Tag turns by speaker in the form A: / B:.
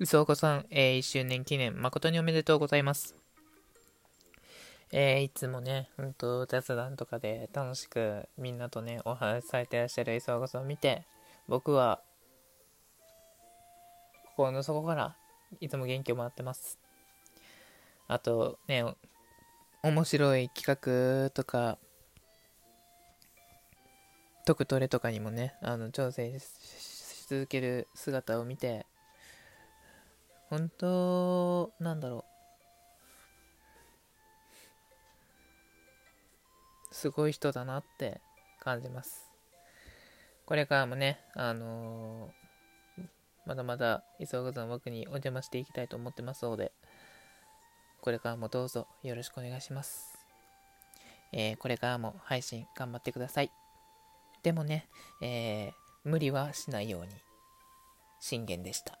A: うそおこさん、えー、1周年記念、誠におめでとうございます。えー、いつもね、うんと、雑談とかで楽しくみんなとね、お話しされてらっしゃる磯岡さんを見て、僕は、心の底からいつも元気をもらってます。あと、ね、面白い企画とか、トトレとかにもね、あの、挑戦し続ける姿を見て、本当、なんだろう。すごい人だなって感じます。これからもね、あのー、まだまだ磯岡さん枠にお邪魔していきたいと思ってますので、これからもどうぞよろしくお願いします。えー、これからも配信頑張ってください。でもね、えー、無理はしないように。信玄でした。